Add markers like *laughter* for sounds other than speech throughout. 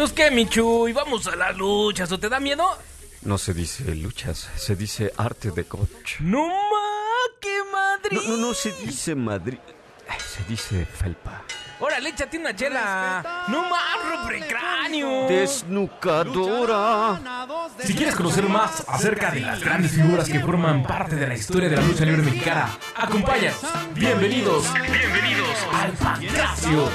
Entonces, ¿qué, Michu? ¿Y vamos a las luchas? ¿O te da miedo? No se dice luchas, se dice arte de coach. ¡No ma! ¡Qué Madrid! No, no, no se dice Madrid, se dice felpa. Órale, échate una chela. ¡No más, cráneo! Desnucadora. Si quieres conocer más acerca de las grandes figuras que forman parte de la historia de la lucha libre mexicana, acompáñanos. Bienvenidos, bienvenidos al Pancracio.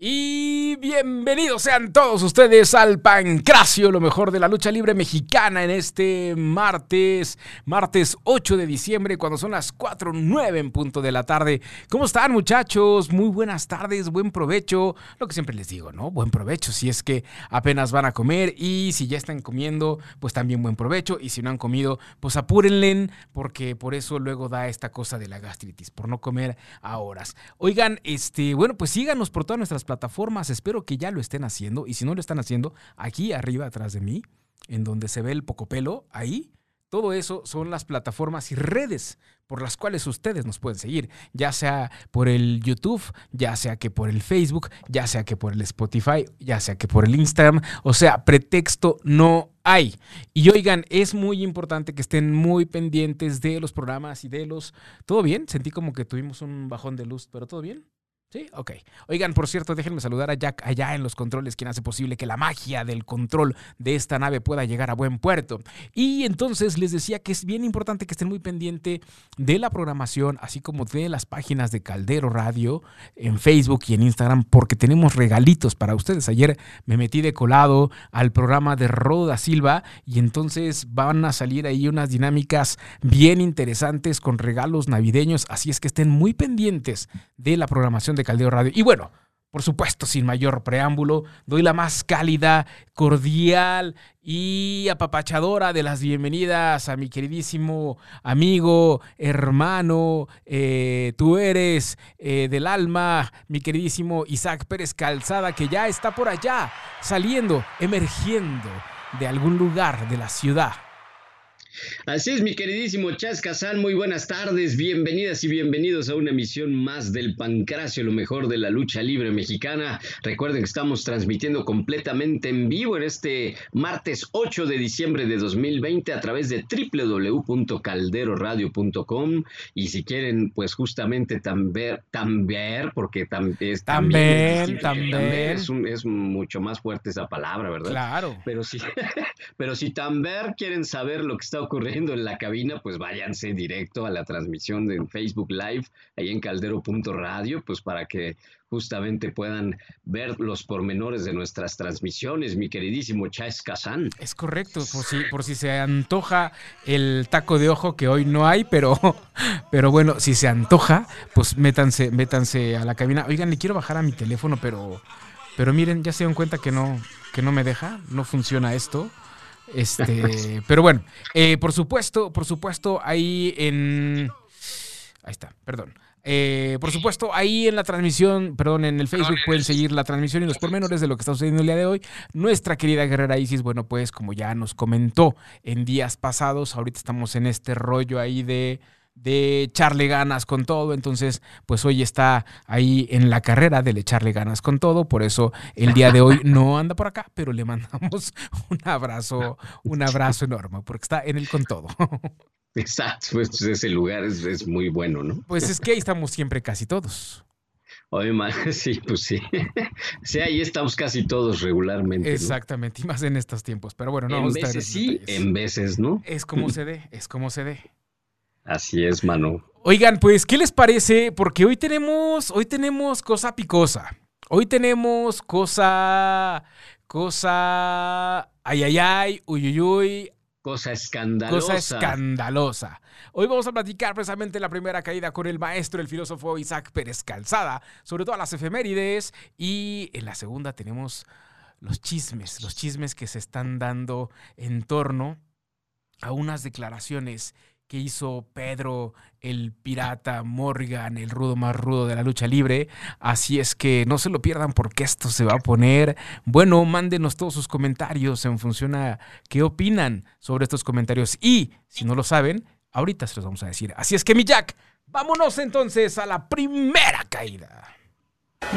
Y bienvenidos sean todos ustedes al Pancracio, lo mejor de la lucha libre mexicana en este martes, martes 8 de diciembre, cuando son las 4.09 en punto de la tarde. ¿Cómo están muchachos? Muy buenas tardes, buen provecho. Lo que siempre les digo, ¿no? Buen provecho si es que apenas van a comer y si ya están comiendo, pues también buen provecho. Y si no han comido, pues apúrenle, porque por eso luego da esta cosa de la gastritis, por no comer a horas. Oigan, este, bueno, pues síganos por todas nuestras plataformas. Espero que ya lo estén haciendo. Y si no lo están haciendo, aquí arriba atrás de mí, en donde se ve el pocopelo, ahí, todo eso son las plataformas y redes por las cuales ustedes nos pueden seguir, ya sea por el YouTube, ya sea que por el Facebook, ya sea que por el Spotify, ya sea que por el Instagram, o sea, pretexto no hay. Y oigan, es muy importante que estén muy pendientes de los programas y de los... ¿Todo bien? Sentí como que tuvimos un bajón de luz, pero ¿todo bien? Sí, ok. Oigan, por cierto, déjenme saludar a Jack allá en los controles, quien hace posible que la magia del control de esta nave pueda llegar a buen puerto. Y entonces les decía que es bien importante que estén muy pendiente de la programación, así como de las páginas de Caldero Radio en Facebook y en Instagram, porque tenemos regalitos para ustedes. Ayer me metí de colado al programa de Roda Silva y entonces van a salir ahí unas dinámicas bien interesantes con regalos navideños, así es que estén muy pendientes de la programación de Caldero Radio. Y bueno, por supuesto, sin mayor preámbulo, doy la más cálida, cordial y apapachadora de las bienvenidas a mi queridísimo amigo, hermano, eh, tú eres eh, del alma, mi queridísimo Isaac Pérez Calzada, que ya está por allá, saliendo, emergiendo de algún lugar de la ciudad. Así es, mi queridísimo Chas Casal, muy buenas tardes, bienvenidas y bienvenidos a una emisión más del Pancracio, lo mejor de la lucha libre mexicana. Recuerden que estamos transmitiendo completamente en vivo en este martes 8 de diciembre de 2020 a través de www.calderoradio.com y si quieren, pues justamente también, también porque tam, es, también, también, es, es, mucho más fuerte esa palabra, ¿verdad? Claro. Pero si, *laughs* pero si también quieren saber lo que está ocurriendo en la cabina, pues váyanse directo a la transmisión de Facebook Live, ahí en caldero.radio, pues para que justamente puedan ver los pormenores de nuestras transmisiones, mi queridísimo Chávez Kazán. Es correcto, por si, por si se antoja el taco de ojo que hoy no hay, pero, *laughs* pero bueno, si se antoja, pues métanse, métanse a la cabina. Oigan, le quiero bajar a mi teléfono, pero, pero miren, ya se dan cuenta que no, que no me deja, no funciona esto. Este, pero bueno, eh, por supuesto, por supuesto, ahí en. Ahí está, perdón. Eh, por supuesto, ahí en la transmisión, perdón, en el Facebook pueden seguir la transmisión y los pormenores de lo que está sucediendo el día de hoy. Nuestra querida guerrera Isis, bueno, pues como ya nos comentó en días pasados, ahorita estamos en este rollo ahí de de echarle ganas con todo. Entonces, pues hoy está ahí en la carrera de echarle ganas con todo. Por eso el día de hoy *laughs* no anda por acá, pero le mandamos *laughs* un abrazo, un abrazo enorme, porque está en el con todo. *laughs* Exacto, pues ese lugar es, muy bueno, ¿no? Pues es que ahí estamos siempre casi todos. Oye, sí, pues sí. sí, ahí estamos casi todos regularmente. Exactamente, y más en estos tiempos. Pero bueno, no en veces sí, en veces no. Es como se dé, es como se dé. Así es, Manu. Oigan, pues, ¿qué les parece? Porque hoy tenemos, hoy tenemos cosa picosa. Hoy tenemos cosa, cosa, ay, ay, ay, uy, uy, uy. Cosa escandalosa. Cosa escandalosa. Hoy vamos a platicar precisamente la primera caída con el maestro, el filósofo Isaac Pérez Calzada, sobre todas las efemérides. Y en la segunda tenemos los chismes, los chismes que se están dando en torno a unas declaraciones que hizo Pedro, el pirata Morgan, el rudo más rudo de la lucha libre. Así es que no se lo pierdan porque esto se va a poner. Bueno, mándenos todos sus comentarios en función a qué opinan sobre estos comentarios. Y si no lo saben, ahorita se los vamos a decir. Así es que mi Jack, vámonos entonces a la primera caída.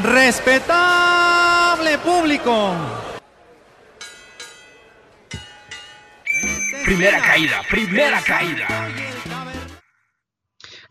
Respetable público. Primera caída, primera caída.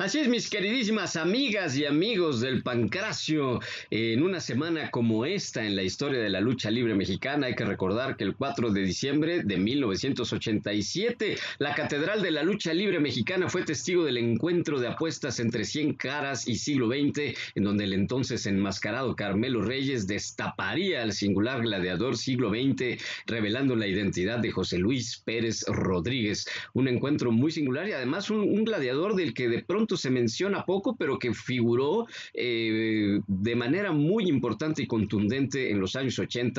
Así es, mis queridísimas amigas y amigos del Pancracio, en una semana como esta en la historia de la lucha libre mexicana, hay que recordar que el 4 de diciembre de 1987, la Catedral de la Lucha Libre Mexicana fue testigo del encuentro de apuestas entre 100 caras y siglo XX, en donde el entonces enmascarado Carmelo Reyes destaparía al singular gladiador siglo XX, revelando la identidad de José Luis Pérez Rodríguez. Un encuentro muy singular y además un, un gladiador del que de pronto se menciona poco, pero que figuró eh, de manera muy importante y contundente en los años 80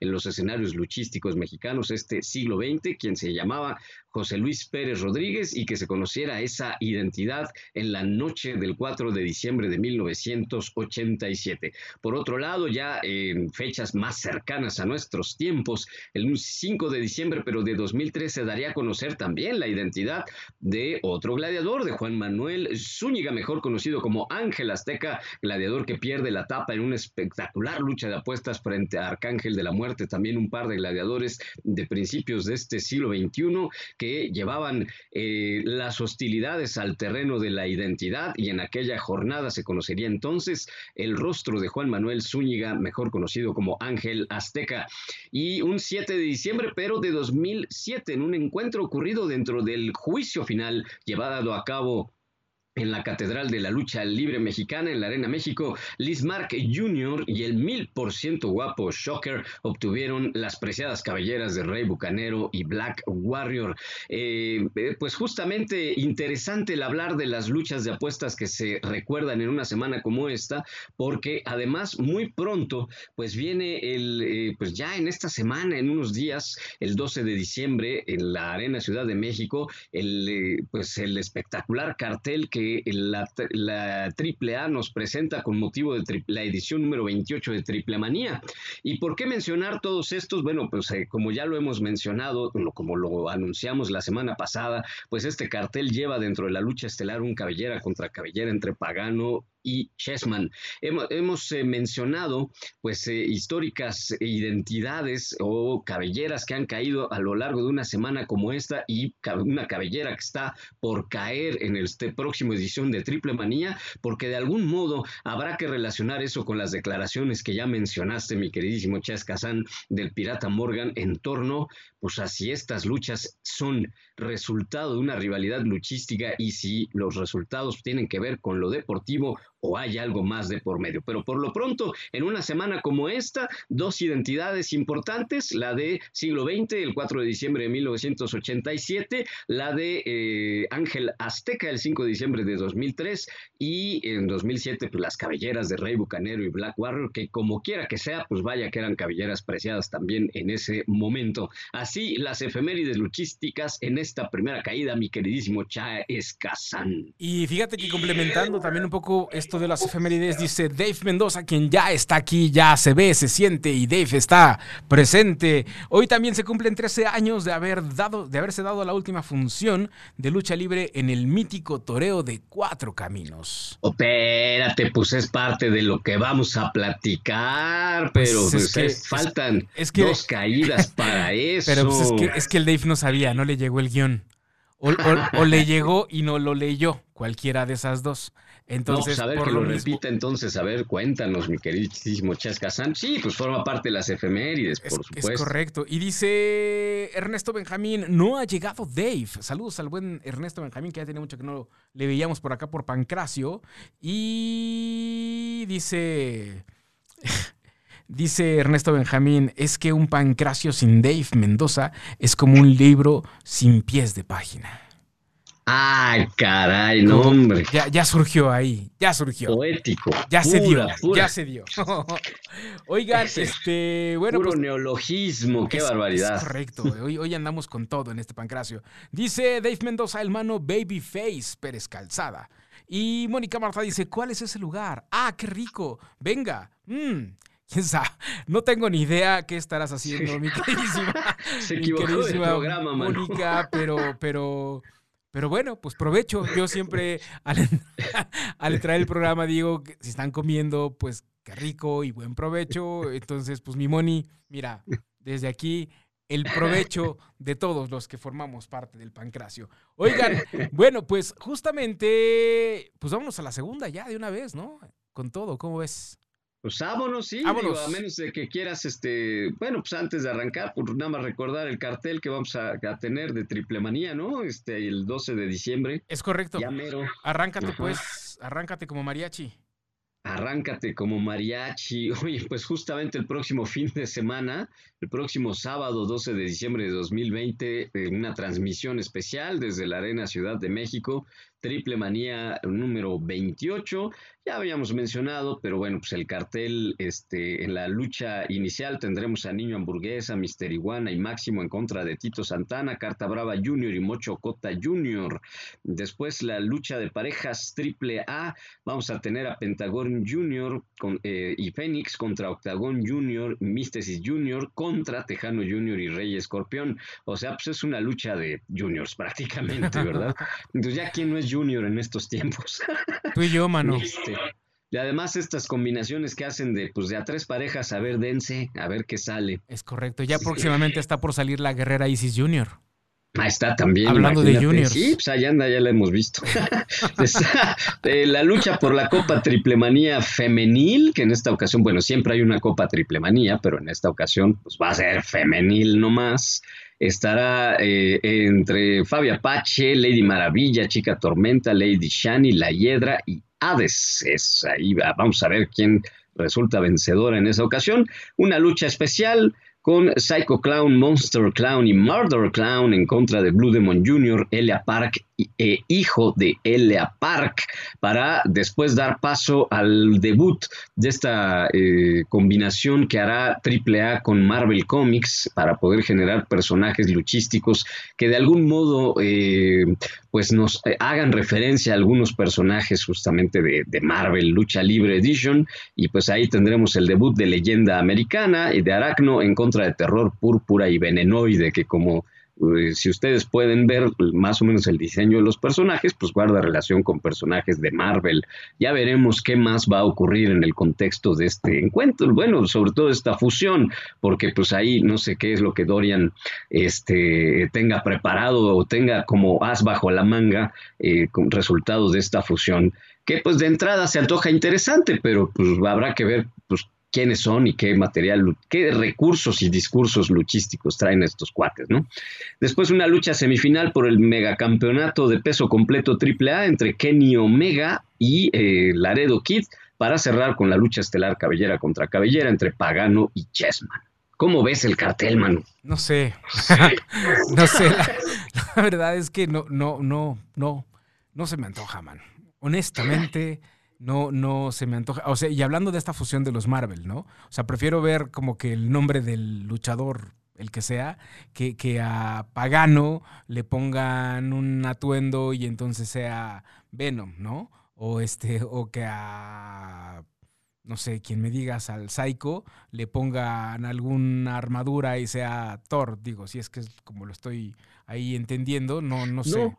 en los escenarios luchísticos mexicanos, este siglo XX, quien se llamaba José Luis Pérez Rodríguez y que se conociera esa identidad en la noche del 4 de diciembre de 1987. Por otro lado, ya en fechas más cercanas a nuestros tiempos, el 5 de diciembre, pero de 2003, se daría a conocer también la identidad de otro gladiador, de Juan Manuel Zúñiga, mejor conocido como Ángel Azteca, gladiador que pierde la tapa en una espectacular lucha de apuestas frente a Arcángel de la Muerte, también un par de gladiadores de principios de este siglo XXI que llevaban eh, las hostilidades al terreno de la identidad y en aquella jornada se conocería entonces el rostro de Juan Manuel Zúñiga, mejor conocido como Ángel Azteca. Y un 7 de diciembre, pero de 2007, en un encuentro ocurrido dentro del juicio final llevado a cabo en la Catedral de la Lucha Libre Mexicana en la Arena México, Liz Mark Jr. y el mil por ciento guapo Shocker obtuvieron las preciadas cabelleras de Rey Bucanero y Black Warrior. Eh, eh, pues justamente interesante el hablar de las luchas de apuestas que se recuerdan en una semana como esta, porque además muy pronto, pues viene el, eh, pues ya en esta semana, en unos días, el 12 de diciembre, en la Arena Ciudad de México, el, pues el espectacular cartel que la, la AAA nos presenta con motivo de la edición número 28 de Triple Manía. ¿Y por qué mencionar todos estos? Bueno, pues eh, como ya lo hemos mencionado, como lo anunciamos la semana pasada, pues este cartel lleva dentro de la lucha estelar un cabellera contra cabellera entre Pagano y Chessman. Hemos, eh, mencionado pues eh, históricas identidades o cabelleras que han caído a lo largo de una semana como esta y una cabellera que está por caer en este próximo edición de Triple Manía, porque de algún modo habrá que relacionar eso con las declaraciones que ya mencionaste, mi queridísimo Chess Kazan, del pirata Morgan en torno pues a si estas luchas son resultado de una rivalidad luchística y si los resultados tienen que ver con lo deportivo o hay algo más de por medio. Pero por lo pronto, en una semana como esta, dos identidades importantes, la de siglo XX, el 4 de diciembre de 1987, la de eh, Ángel Azteca, el 5 de diciembre de 2003, y en 2007, pues las cabelleras de Rey Bucanero y Black Warrior, que como quiera que sea, pues vaya que eran cabelleras preciadas también en ese momento. Así, las efemérides luchísticas en esta primera caída, mi queridísimo Cha Escazán. Y fíjate que complementando también un poco esto de las efemérides, dice Dave Mendoza, quien ya está aquí, ya se ve, se siente y Dave está presente. Hoy también se cumplen 13 años de, haber dado, de haberse dado la última función de lucha libre en el mítico toreo de Cuatro Caminos. Opérate, pues es parte de lo que vamos a platicar, pero pues pues faltan dos caídas para eso. *laughs* Pero pues es, que, es que el Dave no sabía, no le llegó el guion. O, le llegó y no lo leyó, cualquiera de esas dos. Entonces, no, pues a ver que lo, repita entonces, a ver, cuéntanos, mi queridísimo Chascazán. Sí, pues forma parte de las efemérides, por supuesto. Es correcto. Y dice Ernesto Benjamín, no ha llegado Dave. Saludos al buen Ernesto Benjamín, que ya tenía mucho que no le veíamos por acá por Pancracio. Y dice... Dice Ernesto Benjamín, es que un pancracio sin Dave Mendoza es como un libro sin pies de página. Ay, caray, no, hombre. Ya, surgió ahí, ya surgió. Poético. Ya se dio, ya se dio. *laughs* Oigan, este, bueno. Puro pues, neologismo, qué barbaridad. Es correcto, hoy, hoy andamos con todo en este pancracio. Dice Dave Mendoza, el mano Babyface Pérez Calzada. Y Mónica Marta dice, ¿cuál es ese lugar? Ah, qué rico. Venga. Mmm, quién sabe, no tengo ni idea qué estarás haciendo, mi queridísima, *laughs* Se mi queridísima programa, Mónica, pero, pero, pero bueno, pues provecho. Yo siempre al, *laughs* al entrar el programa digo, que si están comiendo, pues qué rico y buen provecho. Entonces, pues mi Moni, mira, desde aquí el provecho de todos los que formamos parte del pancracio. Oigan, bueno, pues justamente, pues vámonos a la segunda ya de una vez, ¿no? Con todo, ¿cómo ves? Pues vámonos, sí, digo, a menos de que quieras, este, bueno, pues antes de arrancar, pues nada más recordar el cartel que vamos a, tener de Triple Manía, ¿no? Este, el 12 de diciembre. Es correcto. Ya mero. Arráncate, pues, arráncate como mariachi. Arráncate como mariachi. *laughs* Oye, pues justamente el próximo fin de semana, el próximo sábado 12 de diciembre de 2020, en una transmisión especial desde la Arena Ciudad de México, Triple Manía número 28. Ya habíamos mencionado, pero bueno, pues el cartel este, en la lucha inicial tendremos a Niño Hamburguesa, Mister Iguana y Máximo en contra de Tito Santana, Carta Brava Junior y Mocho Cota Junior. Después la lucha de parejas Triple A, vamos a tener a Pentagon Junior con, eh, y Fénix contra Octagon Junior, Místesis Junior contra Tejano Junior y Rey Escorpión. O sea, pues es una lucha de juniors prácticamente, ¿verdad? *laughs* Entonces ya quién no es Junior en estos tiempos. *laughs* Tú y yo, mano. Este, y además estas combinaciones que hacen de pues de a tres parejas, a ver, dense, a ver qué sale. Es correcto. Ya próximamente está por salir la guerrera Isis Junior. Ahí está también. Hablando de Junior. Sí, pues allá anda, ya la hemos visto. *laughs* *laughs* Eh, la lucha por la Copa Triplemanía femenil, que en esta ocasión, bueno, siempre hay una Copa Triplemanía, pero en esta ocasión pues va a ser femenil nomás estará eh, entre Fabia Pache, Lady Maravilla, Chica Tormenta, Lady Shani, La Hiedra y Hades. Es ahí vamos a ver quién resulta vencedora en esa ocasión. Una lucha especial con Psycho Clown, Monster Clown y Murder Clown en contra de Blue Demon Jr., Elia Park e hijo de Elia Park, para después dar paso al debut de esta eh, combinación que hará AAA con Marvel Comics para poder generar personajes luchísticos que de algún modo eh, pues nos eh, hagan referencia a algunos personajes justamente de, de, Marvel Lucha Libre Edition y pues ahí tendremos el debut de Leyenda Americana y de Aracno en contra de Terror Púrpura y Venenoide que como eh, si ustedes pueden ver más o menos el diseño de los personajes, pues guarda relación con personajes de Marvel. Ya veremos qué más va a ocurrir en el contexto de este encuentro, bueno, sobre todo esta fusión, porque pues ahí no sé qué es lo que Dorian este, tenga preparado o tenga como as bajo la manga eh, con resultados de esta fusión que pues de entrada se antoja interesante, pero pues habrá que ver pues quiénes son y qué material, qué recursos y discursos luchísticos traen estos cuates, ¿no? Después una lucha semifinal por el megacampeonato de peso completo AAA entre Kenny Omega y eh, Laredo Kid para cerrar con la lucha estelar cabellera contra cabellera entre Pagano y Chessman. ¿Cómo ves el cartel, mano? No sé. *laughs* no sé. La, verdad es que no, no, no, no, no se me antoja, man. Honestamente no, no se me antoja. O sea, y hablando de esta fusión de los Marvel, ¿no? O sea, prefiero ver como que el nombre del luchador, el que sea, que, que a Pagano le pongan un atuendo y entonces sea Venom, ¿no? O este, o que a no sé, quien me digas al Psycho le pongan alguna armadura y sea Thor, digo, si es que es como lo estoy ahí entendiendo, no, no sé.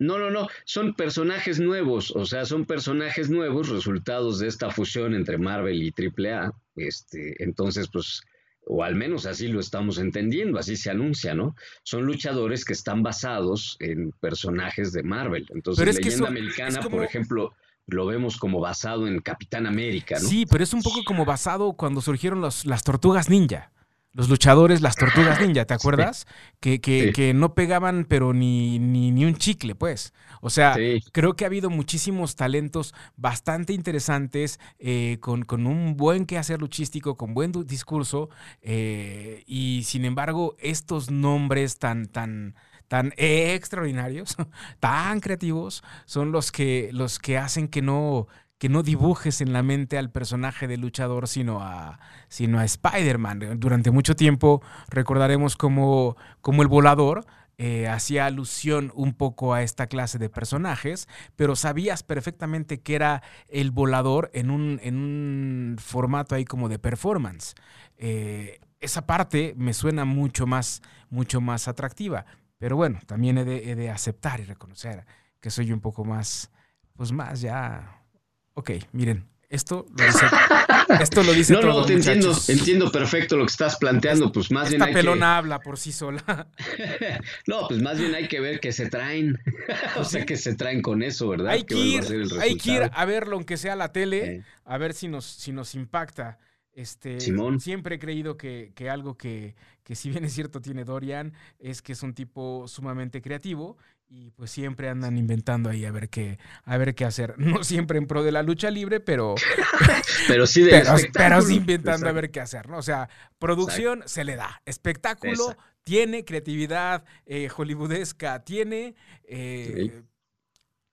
No, no, no, son personajes nuevos, o sea, son personajes nuevos resultados de esta fusión entre Marvel y AAA. Este, entonces, pues, o al menos así lo estamos entendiendo, así se anuncia, ¿no? Son luchadores que están basados en personajes de Marvel. Entonces, Leyenda Americana, por ejemplo, lo vemos como basado en Capitán América, ¿no? Sí, pero es un poco como basado cuando surgieron las tortugas ninja los luchadores, las tortugas ninja, ¿te acuerdas? Que, que, no pegaban, pero ni, ni, un chicle, pues. O sea, creo que ha habido muchísimos talentos bastante interesantes, eh, con, con, un buen quehacer luchístico, con buen discurso, eh, y sin embargo, estos nombres tan, tan, tan extraordinarios, *laughs* tan creativos, son los que, los que hacen que no, que no dibujes en la mente al personaje de luchador, sino a, sino a Spider-Man. Durante mucho tiempo recordaremos como, como el volador eh, hacía alusión un poco a esta clase de personajes, pero sabías perfectamente que era el volador en un, en un formato ahí como de performance. Eh, esa parte me suena mucho más, mucho más atractiva. Pero bueno, también he de, he de aceptar y reconocer que soy un poco más, pues más ya Ok, miren, esto lo dice, Esto lo dice *laughs* no, todo, no, te entiendo, entiendo perfecto lo que estás planteando, pues más Esta bien hay pelona habla por sí sola. *laughs* no, pues más bien hay que ver qué se traen. *laughs* o sea, que se traen con eso, ¿verdad? Hay que, ¿Qué va ir, a hay que ir a verlo, aunque sea la tele, a ver si nos, si nos impacta. Este, Simón. Siempre he creído que, que algo que, que si bien es cierto tiene Dorian, es que es un tipo sumamente creativo y pues siempre andan inventando ahí a ver qué, a ver qué hacer. *laughs* No siempre en pro de la lucha libre, pero, *laughs* Pero sí de pero, pero sí inventando a ver qué hacer, ¿no? O sea, producción se le da, espectáculo Exacto. tiene, creatividad eh, hollywoodesca tiene, eh,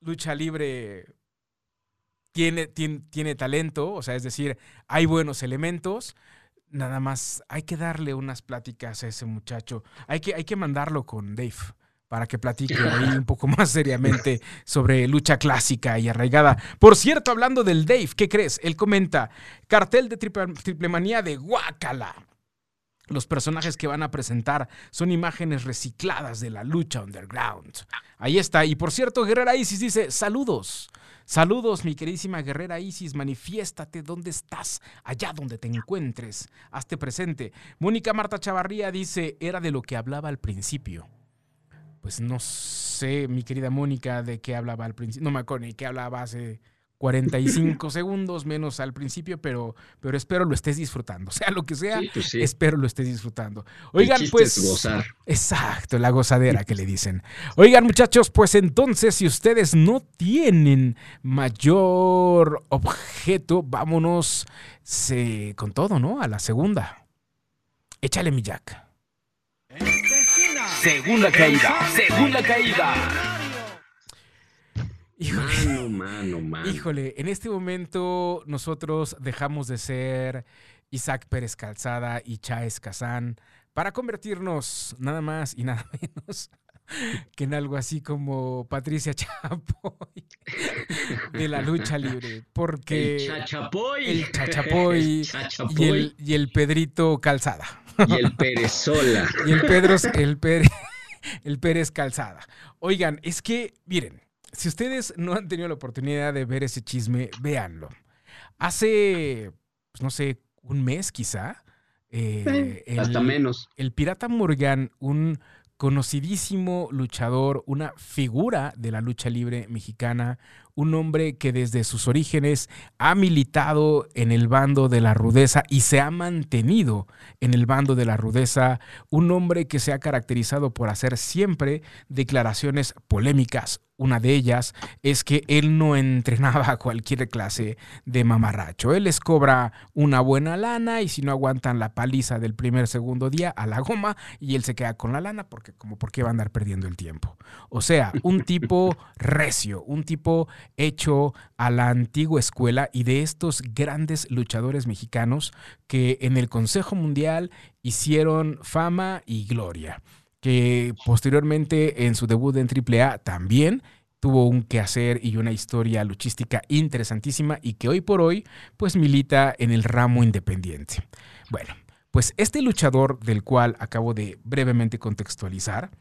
lucha libre tiene, tiene, tiene talento, o sea, es decir, hay buenos elementos. Nada más hay que darle unas pláticas a ese muchacho. Hay que, hay que mandarlo con Dave para que platique ahí un poco *laughs* más seriamente sobre lucha clásica y arraigada. Por cierto, hablando del Dave, ¿qué crees? Él comenta, cartel de triple, manía de Guacala. Los personajes que van a presentar son imágenes recicladas de la lucha underground. Ahí está. Y por cierto, Guerrera Isis dice, saludos. Saludos, mi queridísima guerrera Isis, manifiéstate dónde estás, allá donde te encuentres, hazte presente. Mónica Marta Chavarría dice, era de lo que hablaba al principio. Pues no sé, mi querida Mónica, de qué hablaba al principio, no me acuerdo ni qué hablaba hace *laughs* 45 segundos menos al principio, pero, pero espero lo estés disfrutando, *laughs* sea lo que sea, Sí, pues sí. espero lo estés disfrutando. Oigan, pues... es gozar. Exacto, la gozadera que le dicen. Oigan, muchachos, pues entonces, si ustedes no tienen mayor objeto, vámonos se- con todo, ¿no? A la segunda. Échale mi Jack. Segunda caída, segunda caída. Híjole, Mano, mano, mano. híjole, en este momento nosotros dejamos de ser Isaac Pérez Calzada y Chaez Kazán para convertirnos nada más y nada *laughs* menos *laughs* que en algo así como Patricia *laughs* Chapoy de la lucha libre. Porque el chachapoy. el chachapoy *laughs* y el, y el Pedrito Calzada. y el perezola. Y el Pedro, el, Pérez, el Pérez Calzada. Oigan, es que, miren, si ustedes no han tenido la oportunidad de ver ese chisme, véanlo. Hace, pues, no sé, un mes quizá. eh, el- Hasta menos. el Pirata Morgan, un conocidísimo luchador, una figura de la lucha libre mexicana, un hombre que desde sus orígenes ha militado en el bando de la rudeza y se ha mantenido en el bando de la rudeza, un hombre que se ha caracterizado por hacer siempre declaraciones polémicas. Una de ellas es que él no entrenaba a cualquier clase de mamarracho. Él les cobra una buena lana y si no aguantan la paliza del primer segundo día a la goma y él se queda con la lana porque como por qué va a andar perdiendo el tiempo. O sea, un tipo recio, un tipo hecho a la antigua escuela y de estos grandes luchadores mexicanos que en el Consejo Mundial hicieron fama y gloria que posteriormente en su debut en AAA también tuvo un quehacer y una historia luchística interesantísima y que hoy por hoy pues milita en el ramo independiente. Bueno, pues este luchador del cual acabo de brevemente contextualizar,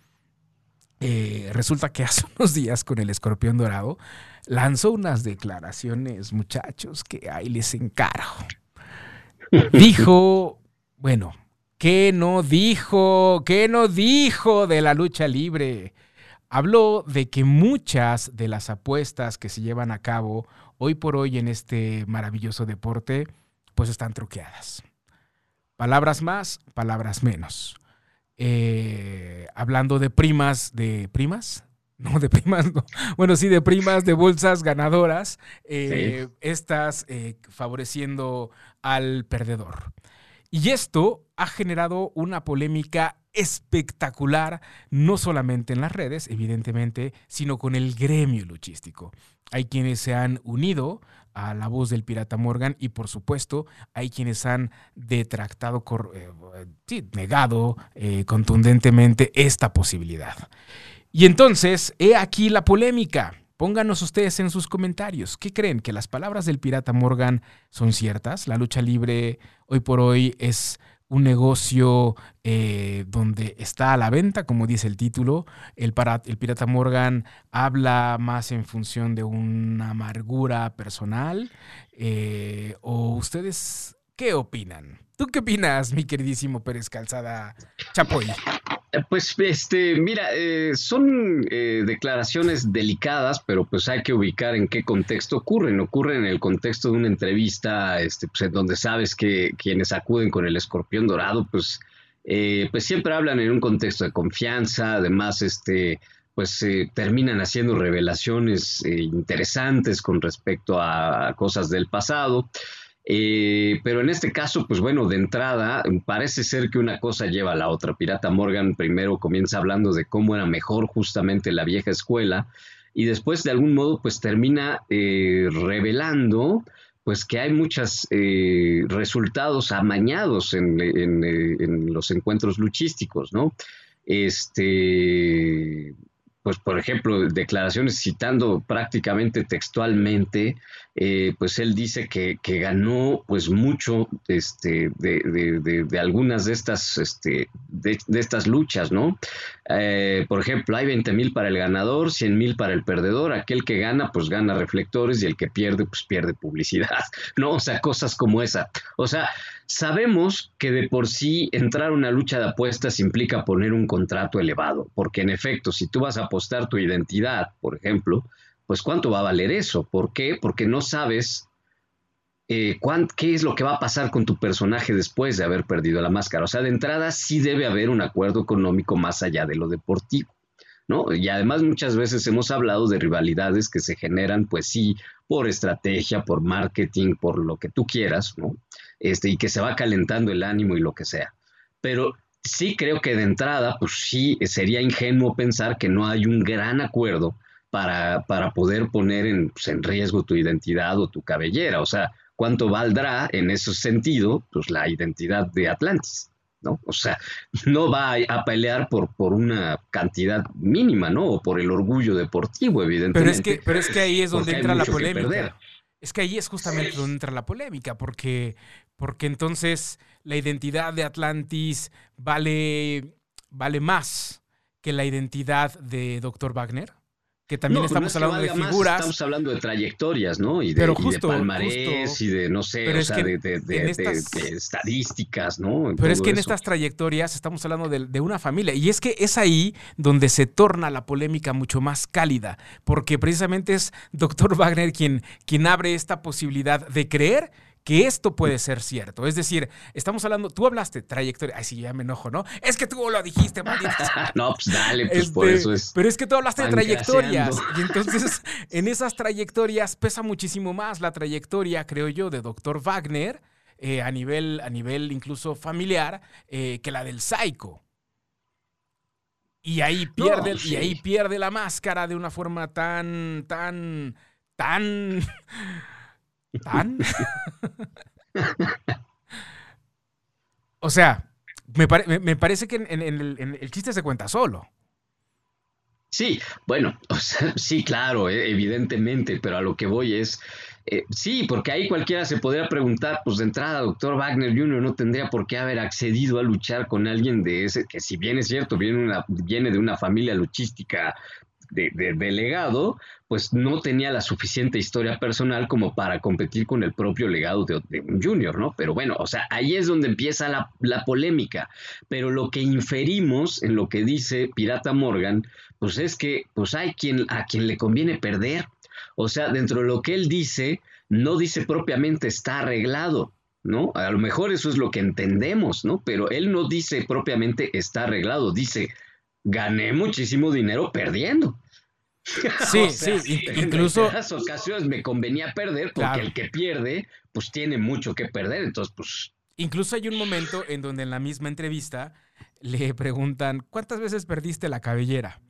eh, resulta que hace *laughs* unos días con el escorpión dorado lanzó unas declaraciones, muchachos, que ahí les encargo. *laughs* Dijo, bueno, ¿qué no dijo? ¿Qué no dijo de la lucha libre? Habló de que muchas de las apuestas que se llevan a cabo hoy por hoy en este maravilloso deporte, pues están truqueadas. Palabras más, palabras menos. Eh, hablando de primas, de primas, *laughs* no de primas, no. bueno sí de primas de bolsas ganadoras, eh, estas eh, favoreciendo al perdedor. Y esto ha generado una polémica espectacular, no solamente en las redes, evidentemente, sino con el gremio luchístico. Hay quienes se han unido a la voz del pirata Morgan y por supuesto hay quienes han detractado, eh, negado eh, contundentemente esta posibilidad. Y entonces, he aquí la polémica. Pónganos ustedes en sus comentarios. ¿Qué creen? ¿Que las palabras del pirata Morgan son ciertas? ¿La lucha libre hoy por hoy es un negocio eh, donde está a la venta, como dice el título? El, pirata Morgan habla más en función de una amargura personal. eh, ¿O ustedes ¿qué opinan? ¿Tú qué opinas, mi queridísimo Pérez Calzada Chapoy? Eh, pues, este, mira, eh, son eh, declaraciones delicadas, pero pues hay que ubicar en qué contexto ocurren. Ocurren en el contexto de una entrevista, este, pues, en donde sabes que quienes acuden con el escorpión dorado, pues, pues siempre hablan en un contexto de confianza. Además, este, pues terminan haciendo revelaciones interesantes con respecto a cosas del pasado. Eh, pero en este caso, pues bueno, de entrada, parece ser que una cosa lleva a la otra. Pirata Morgan primero comienza hablando de cómo era mejor justamente la vieja escuela y después de algún modo pues termina eh, revelando pues que hay muchos eh, resultados amañados en, en, los encuentros luchísticos, ¿no? Este, pues por ejemplo, declaraciones citando prácticamente textualmente, eh, pues él dice que, ganó pues mucho este, de, algunas de estas, este, de, estas luchas, ¿no? Eh, por ejemplo, hay 20 mil para el ganador, 100 mil para el perdedor, aquel que gana pues gana reflectores y el que pierde pues pierde publicidad, *laughs* ¿no? O sea, cosas como esa. O sea, Sabemos que de por sí entrar a una lucha de apuestas implica poner un contrato elevado, porque en efecto, si tú vas a apostar tu identidad, por ejemplo, pues cuánto va a valer eso. ¿Por qué? Porque no sabes eh, qué es lo que va a pasar con tu personaje después de haber perdido la máscara. O sea, de entrada sí debe haber un acuerdo económico más allá de lo deportivo. ¿No? Y además muchas veces hemos hablado de rivalidades que se generan, pues sí, por estrategia, por marketing, por lo que tú quieras, ¿no? Este, y que se va calentando el ánimo y lo que sea. Pero sí creo que de entrada, pues sí, sería ingenuo pensar que no hay un gran acuerdo para, para poder poner en, pues, en riesgo tu identidad o tu cabellera. O sea, ¿cuánto valdrá en ese sentido pues, la identidad de Atlantis? ¿no? O sea, no va a, pelear por, por una cantidad mínima, ¿no? O por el orgullo deportivo, evidentemente. Pero es que, pero es que ahí es donde entra la polémica. Es que ahí es justamente donde entra la polémica, porque, porque entonces la identidad de Atlantis vale, vale más que la identidad de Dr. Wagner que también estamos hablando de figuras. estamos hablando de trayectorias, ¿no? Y de, pero justo, palmarés y de, no sé, o sea, de, estadísticas, ¿no? pero es que en estas trayectorias estamos hablando de, una familia. Y es que es ahí donde se torna la polémica mucho más cálida, porque precisamente es Dr. Wagner quien, quien abre esta posibilidad de creer que esto puede ser cierto. Es decir, estamos hablando, tú hablaste trayectoria. Ay, sí, ya me enojo, ¿no? Es que tú lo dijiste, maldita. *laughs* no, pues dale, pues por eso es. Pero es que tú hablaste de trayectorias. Y entonces, *laughs* en esas trayectorias pesa muchísimo más la trayectoria, creo yo, de Dr. Wagner, eh, a, nivel, a nivel incluso familiar, eh, que la del Psycho. Y ahí pierde, y ahí pierde la máscara de una forma tan, tan, tan *laughs* O sea, me, parece que en, el, chiste se cuenta solo. Sí, bueno, *laughs* sí, claro, e, evidentemente, pero a lo que voy es, eh, sí, porque ahí cualquiera se podría preguntar, pues de entrada, doctor Wagner Jr. no tendría por qué haber accedido a luchar con alguien de ese, que si bien es cierto, viene, una, viene de una familia luchística de, legado, pues no tenía la suficiente historia personal como para competir con el propio legado de, un junior, ¿no? Pero bueno, o sea, ahí es donde empieza la, la, polémica. Pero lo que inferimos en lo que dice Pirata Morgan, pues es que pues hay quien a quien le conviene perder. O sea, dentro de lo que él dice, no dice propiamente está arreglado, ¿no? A lo mejor eso es lo que entendemos, ¿no? Pero él no dice propiamente está arreglado, dice gané muchísimo dinero perdiendo. Sí, *laughs* sí, incluso. En esas ocasiones me convenía perder porque el que pierde, pues tiene mucho que perder. Entonces, pues. Incluso hay un momento en donde en la misma entrevista le preguntan: ¿Cuántas veces perdiste la cabellera?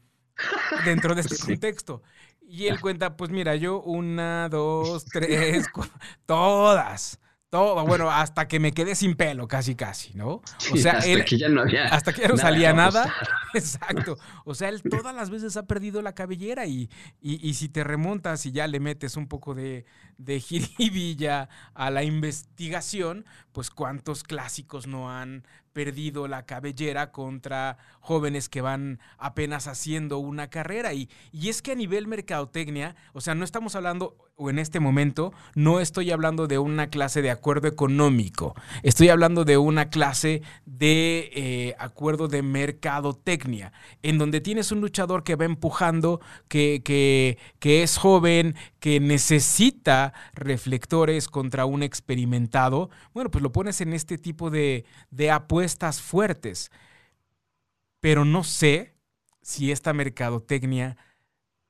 Dentro de *laughs* este contexto. Y él cuenta: Pues mira, yo una, dos, tres, *laughs* todas bueno, hasta que me quedé sin pelo, casi, casi, ¿no? O sea, hasta que ya no había Hasta que ya no salía nada. *laughs* Exacto. O sea, él todas las veces ha perdido la cabellera y, y, si te remontas y ya le metes un poco de, de jiribilla a la investigación, pues cuántos clásicos no han perdido la cabellera contra jóvenes que van apenas haciendo una carrera. Y, y es que a nivel mercadotecnia, o sea, no estamos hablando, o en este momento, no estoy hablando de una clase de acuerdo económico, estoy hablando de una clase de eh, acuerdo de mercadotecnia, en donde tienes un luchador que va empujando, que, que, que es joven, que necesita reflectores contra un experimentado, bueno, pues lo pones en este tipo de, de apuestas fuertes. Pero no sé si esta mercadotecnia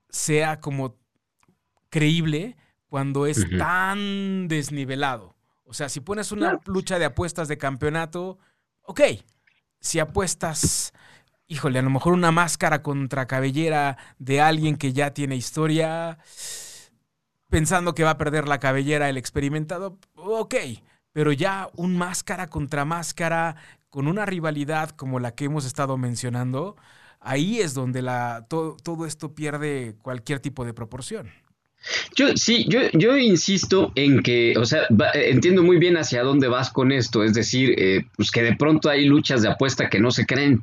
sea como creíble cuando es tan desnivelado. O sea, si pones una lucha de apuestas de campeonato, ok. Si apuestas, híjole, a lo mejor una máscara contra cabellera de alguien que ya tiene historia, pensando que va a perder la cabellera el experimentado, ok. Pero ya un máscara contra máscara, con una rivalidad como la que hemos estado mencionando, ahí es donde la, to- todo esto pierde cualquier tipo de proporción. Yo sí, yo, yo insisto en que, o sea, va- entiendo muy bien hacia dónde vas con esto, es decir, eh, pues que de pronto hay luchas de apuesta que no se creen,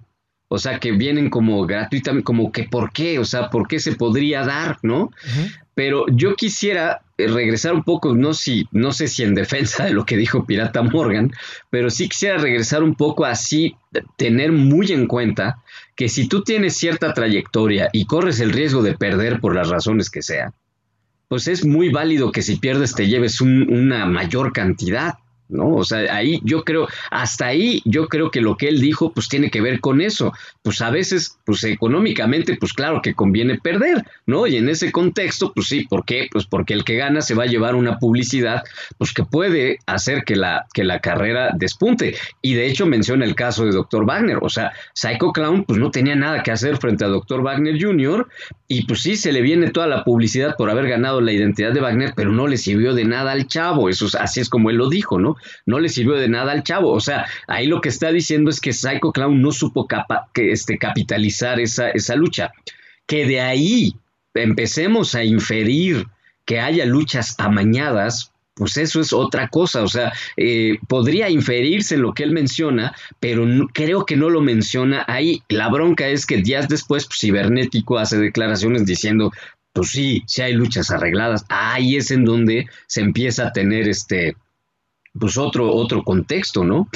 o sea, que vienen como gratuitamente, como que por qué, o sea, por qué se podría dar, ¿no? Pero yo quisiera regresar un poco, no, si, no sé si en defensa de lo que dijo Pirata Morgan, pero sí quisiera regresar un poco así, tener muy en cuenta que si tú tienes cierta trayectoria y corres el riesgo de perder por las razones que sea, pues es muy válido que si pierdes te lleves un- una mayor cantidad, ¿no? O sea, ahí yo creo, hasta ahí yo creo que lo que él dijo, pues tiene que ver con eso. Pues a veces, pues económicamente, pues claro que conviene perder, ¿no? Y en ese contexto, pues sí, ¿por qué? Pues porque el que gana se va a llevar una publicidad, pues que puede hacer que la, que la carrera despunte. Y de hecho menciona el caso de Dr. Wagner, o sea, Psycho Clown, pues no tenía nada que hacer frente a Dr. Wagner Jr., y pues sí, se le viene toda la publicidad por haber ganado la identidad de Wagner, pero no le sirvió de nada al chavo. Eso es, así es como él lo dijo, ¿no? No le sirvió de nada al chavo. O sea, ahí lo que está diciendo es que Psycho Clown no supo que, este, capitalizar esa, esa lucha. Que de ahí empecemos a inferir que haya luchas amañadas, pues eso es otra cosa. O sea, eh, podría inferirse lo que él menciona, pero creo que no lo menciona ahí. La bronca es que días después, pues, Cibernético hace declaraciones diciendo, pues sí, sí hay luchas arregladas. Ahí es en donde se empieza a tener este, pues otro, otro contexto, ¿no?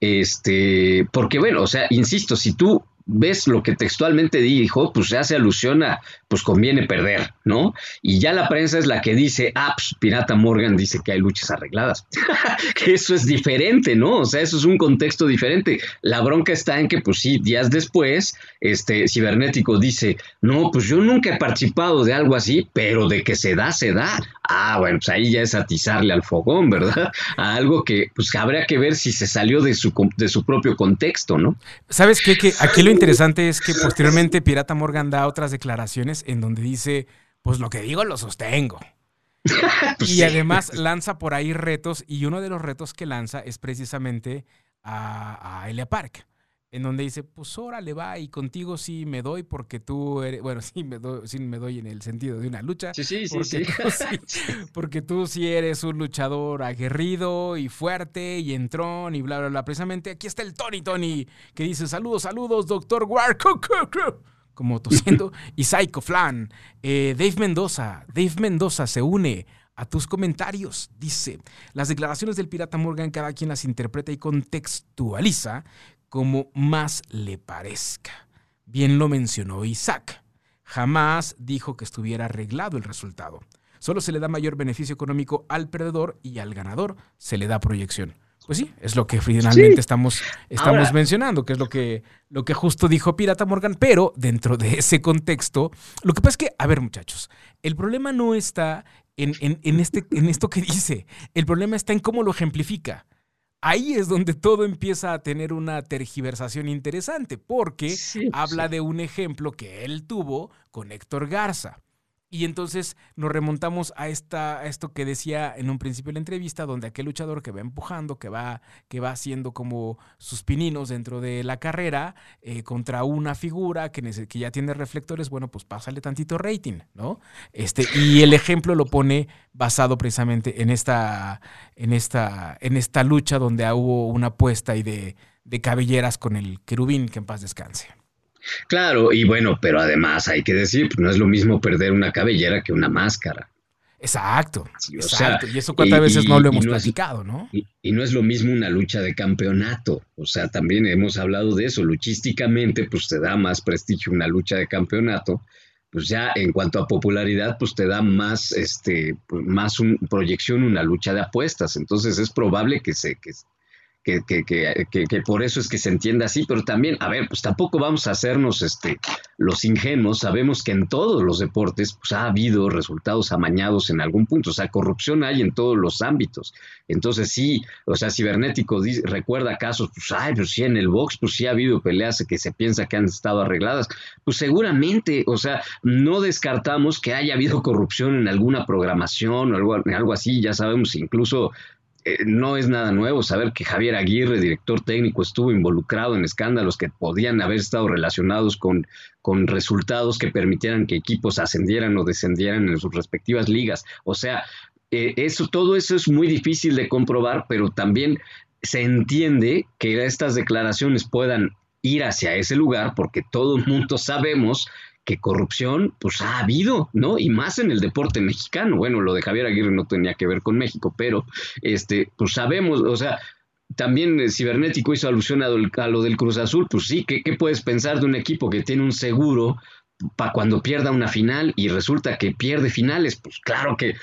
Este, porque bueno, o sea, insisto, si tú ves lo que textualmente dijo, pues se hace alusión a, pues conviene perder, ¿no? Y ya la prensa es la que dice, ah, pues Pirata Morgan dice que hay luchas arregladas. *laughs* que eso es diferente, ¿no? O sea, eso es un contexto diferente. La bronca está en que, pues sí, días después, este Cibernético dice, no, pues yo nunca he participado de algo así, pero de que se da, se da. Ah, bueno, pues ahí ya es atizarle al fogón, ¿verdad? A algo que, pues habría que ver si se salió de su, com- de su propio contexto, ¿no? ¿Sabes qué? Que aquí lo interesante es que posteriormente Pirata Morgan da otras declaraciones en donde dice, pues lo que digo lo sostengo. Pues *laughs* y sí. además lanza por ahí retos y uno de los retos que lanza es precisamente a, a Elia Park, en donde dice, pues órale va y contigo sí me doy porque tú eres, bueno, *laughs* sí me doy, sí me doy en el sentido de una lucha. Sí, sí, sí, Porque, sí. Tú *laughs* sí, porque tú sí eres un luchador aguerrido y fuerte y entrón y bla, bla, bla. Precisamente aquí está el Tony Tony que dice saludos, saludos, doctor War, cu, cu, cu", como tosiendo, *laughs* y Psycho Flan. Eh, Dave Mendoza, Dave Mendoza se une a tus comentarios. Dice, las declaraciones del pirata Morgan cada quien las interpreta y contextualiza como más le parezca. Bien lo mencionó Isaac. Jamás dijo que estuviera arreglado el resultado. Solo se le da mayor beneficio económico al perdedor y al ganador se le da proyección. Pues sí, es lo que finalmente Sí. estamos, estamos Ahora- mencionando, que es lo que, lo que justo dijo Pirata Morgan, pero dentro de ese contexto, lo que pasa es que, a ver muchachos, el problema no está en, en- en este, en esto que dice, el problema está en cómo lo ejemplifica. Ahí es donde todo empieza a tener una tergiversación interesante, porque Sí, habla sí. de un ejemplo que él tuvo con Héctor Garza. Y entonces nos remontamos a, esta, a esto que decía en un principio de la entrevista, donde aquel luchador que va empujando, que va, que va haciendo como sus pininos dentro de la carrera eh, contra una figura que, que ya tiene reflectores, bueno, pues pásale tantito rating, ¿no? Este, y el ejemplo lo pone basado precisamente en esta, en esta, en esta lucha donde hubo una apuesta y de, de cabelleras con el querubín, que en paz descanse. Claro, y bueno, pero además hay que decir, pues no es lo mismo perder una cabellera que una máscara. Exacto, exacto. y eso cuántas veces no lo hemos platicado, ¿no? Y, no es lo mismo una lucha de campeonato. O sea, también hemos hablado de eso. Luchísticamente, pues te da más prestigio una lucha de campeonato. Pues ya en cuanto a popularidad, pues te da más, este, pues, más un, proyección una lucha de apuestas. Entonces es probable que se, que, que, que, que, que, por eso es que se entienda así, pero también, a ver, pues tampoco vamos a hacernos este, los ingenuos, sabemos que en todos los deportes pues, ha habido resultados amañados en algún punto, o sea, corrupción hay en todos los ámbitos, entonces sí, o sea, cibernético recuerda casos, pues, ay, pues sí, en el box, pues sí ha habido peleas que se piensa que han estado arregladas, pues seguramente, o sea, no descartamos que haya habido corrupción en alguna programación o algo, algo así, ya sabemos, incluso eh, no es nada nuevo saber que Javier Aguirre, director técnico, estuvo involucrado en escándalos que podían haber estado relacionados con, con resultados que permitieran que equipos ascendieran o descendieran en sus respectivas ligas. O sea, eh, eso, todo eso es muy difícil de comprobar, pero también se entiende que estas declaraciones puedan ir hacia ese lugar porque todo el mundo sabemos que corrupción pues ha habido, ¿no? Y más en el deporte mexicano. Bueno, lo de Javier Aguirre no tenía que ver con México, pero este, pues sabemos, o sea, también el Cibernético hizo alusión a lo, del Cruz Azul, pues sí, ¿qué, ¿qué, puedes pensar de un equipo que tiene un seguro para cuando pierda una final y resulta que pierde finales? Pues claro que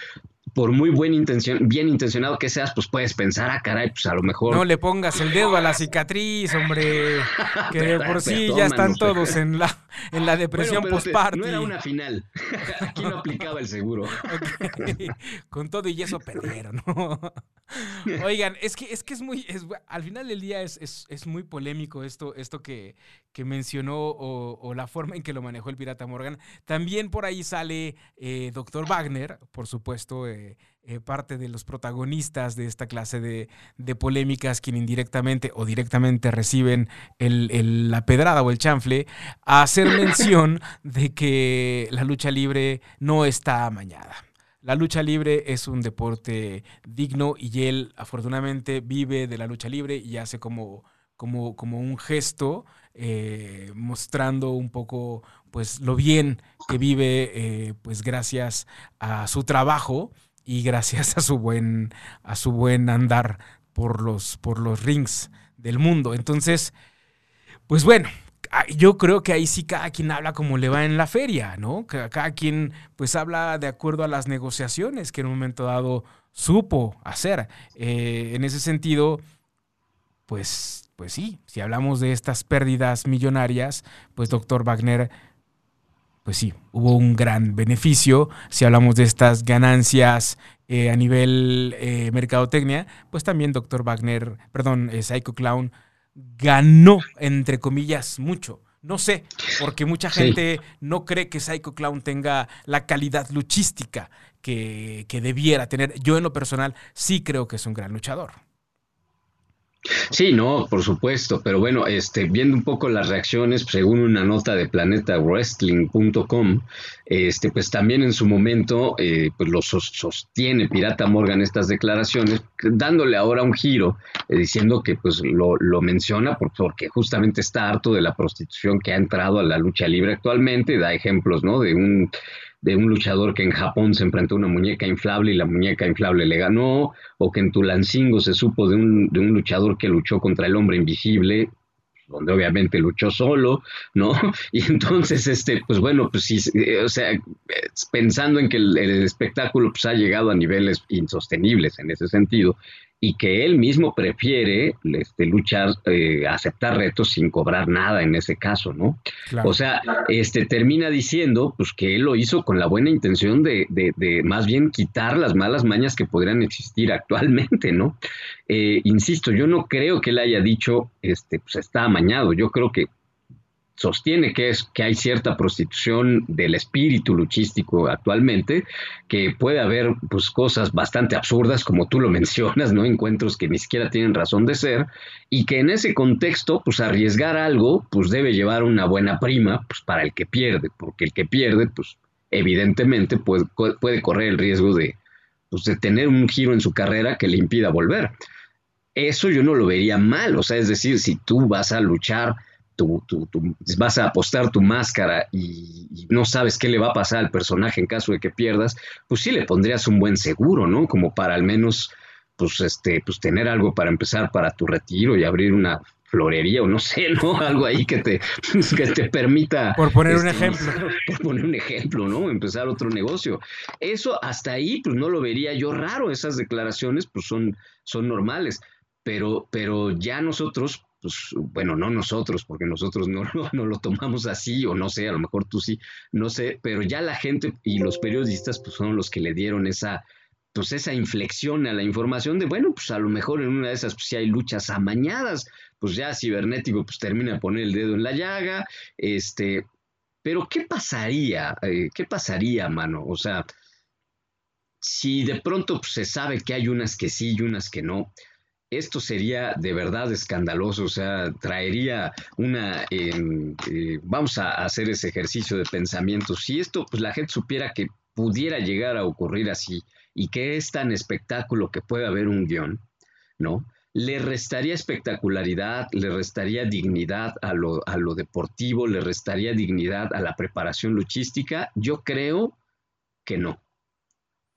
por muy buen intención, bien intencionado que seas, pues puedes pensar, ah, caray, pues a lo mejor. No le pongas el dedo a la cicatriz, hombre. *laughs* Que de por sí ya están todos en la, en la depresión bueno, No era una final. *laughs* Aquí no aplicaba el seguro. *laughs* Con todo y eso perdieron, ¿no? Oigan, es que es que es muy. al final del día es, es, muy polémico esto, esto que, que mencionó o, la forma en que lo manejó el pirata Morgan. También por ahí sale eh, Doctor Wagner, por supuesto, eh, eh, parte de los protagonistas de esta clase de, polémicas, quien indirectamente o directamente reciben la pedrada o el chanfle, a hacer *coughs* mención de que la lucha libre no está amañada. La lucha libre es un deporte digno y él afortunadamente vive de la lucha libre y hace como, como, como un gesto eh, mostrando un poco pues lo bien que vive eh, pues gracias a su trabajo y gracias a su buen a su buen andar por los por los rings del mundo entonces pues bueno yo creo que ahí sí cada quien habla como le va en la feria, ¿no? Cada quien pues habla de acuerdo a las negociaciones que en un momento dado supo hacer. Eh, en ese sentido, pues pues sí, si hablamos de estas pérdidas millonarias, pues doctor Wagner, pues sí, hubo un gran beneficio. Si hablamos de estas ganancias eh, a nivel eh, mercadotecnia, pues también doctor Wagner, perdón, eh, Psycho Clown ganó, entre comillas, mucho. No sé, porque mucha gente no cree que Psycho Clown tenga la calidad luchística que, que debiera tener. Yo en lo personal sí creo que es un gran luchador. Sí, no, por supuesto, pero bueno, este, viendo un poco las reacciones, según una nota de planetawrestling.com, este, pues también en su momento, eh, pues lo sostiene Pirata Morgan estas declaraciones, dándole ahora un giro, eh, diciendo que pues lo, lo menciona porque justamente está harto de la prostitución que ha entrado a la lucha libre actualmente, da ejemplos, ¿no? De un de un luchador que en Japón se enfrentó a una muñeca inflable y la muñeca inflable le ganó, o que en Tulancingo se supo de un, de un luchador que luchó contra el hombre invisible, donde obviamente luchó solo, ¿no? *laughs* Y entonces, este, pues bueno, pues eh, o sea, pensando en que el, el espectáculo pues, ha llegado a niveles insostenibles en ese sentido, y que él mismo prefiere este, luchar, eh, aceptar retos sin cobrar nada en ese caso, ¿no? O sea, este, termina diciendo pues, que él lo hizo con la buena intención de, de, de más bien quitar las malas mañas que podrían existir actualmente, ¿no? Eh, insisto, yo no creo que él haya dicho, este, pues está amañado, yo creo que sostiene que, es, que hay cierta prostitución del espíritu luchístico actualmente, que puede haber pues, cosas bastante absurdas, como tú lo *laughs* mencionas, ¿no? Encuentros que ni siquiera tienen razón de ser, y que en ese contexto, pues arriesgar algo, pues debe llevar una buena prima, pues para el que pierde, porque el que pierde, pues evidentemente puede, puede correr el riesgo de, pues, de tener un giro en su carrera que le impida volver. eso yo no lo vería mal, o sea, es decir, si tú vas a luchar, tú, vas a apostar tu máscara y, no sabes qué le va a pasar al personaje en caso de que pierdas, pues sí le pondrías un buen seguro, ¿no? Como para al menos, pues, este, pues tener algo para empezar para tu retiro y abrir una florería o no sé, ¿no? *laughs* Algo ahí que te, *laughs* que te permita... Por poner un este, ejemplo. *laughs* Por poner un ejemplo, ¿no? Empezar otro negocio. Eso hasta ahí, pues no lo vería yo raro, esas declaraciones pues son, son normales, pero, pero ya nosotros, pues bueno, no nosotros, porque nosotros no, *laughs* no, lo tomamos así, o no sé, a lo mejor tú sí, no sé, pero ya la gente y los periodistas pues son los que le dieron esa pues esa inflexión a la información de, bueno, pues a lo mejor en una de esas, pues si hay luchas amañadas, pues ya cibernético, pues termina de poner el dedo en la llaga, este, pero ¿qué pasaría? Eh, ¿Qué pasaría, mano? O sea, si de pronto pues, se sabe que hay unas que sí y unas que no, esto sería de verdad escandaloso, o sea, traería una, eh, vamos a hacer ese ejercicio de pensamiento, si esto, pues la gente supiera que pudiera llegar a ocurrir así, y que es tan espectáculo que puede haber un guion, ¿no? Le restaría espectacularidad, le restaría dignidad a lo, a lo deportivo, le restaría dignidad a la preparación luchística. Yo creo que no,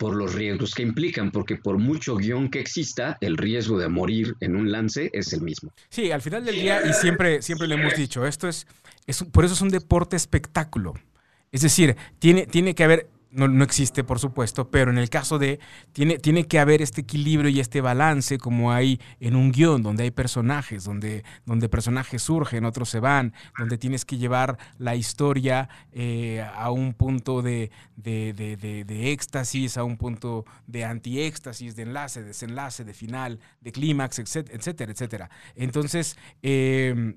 por los riesgos que implican, porque por mucho guion que exista, el riesgo de morir en un lance es el mismo. Sí, al final del día, y siempre, siempre le hemos dicho, esto es, es por eso es un deporte espectáculo. Es decir, tiene, tiene que haber no, existe, por supuesto, pero en el caso de, tiene, tiene que haber este equilibrio y este balance como hay en un guion, donde hay personajes, donde, donde personajes surgen, otros se van, donde tienes que llevar la historia eh, a un punto de, de, éxtasis, a un punto de antiéxtasis, de enlace, desenlace, de final, de clímax, etcétera, etcétera. Entonces, eh,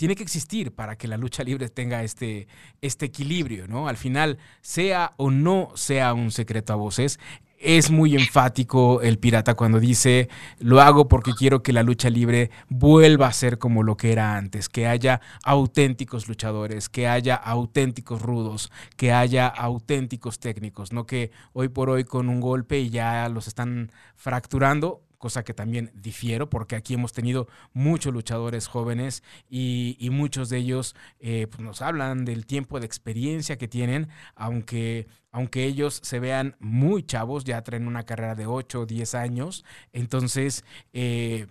tiene que existir para que la lucha libre tenga este, este equilibrio, ¿no? Al final, sea o no sea un secreto a voces, es muy enfático el pirata cuando dice, lo hago porque quiero que la lucha libre vuelva a ser como lo que era antes, que haya auténticos luchadores, que haya auténticos rudos, que haya auténticos técnicos, no que hoy por hoy con un golpe y ya los están fracturando, cosa que también difiero, porque aquí hemos tenido muchos luchadores jóvenes y, muchos de ellos eh, pues, nos hablan del tiempo de experiencia que tienen, aunque, aunque ellos se vean muy chavos, ya traen una carrera de 8 o 10 años, entonces eh,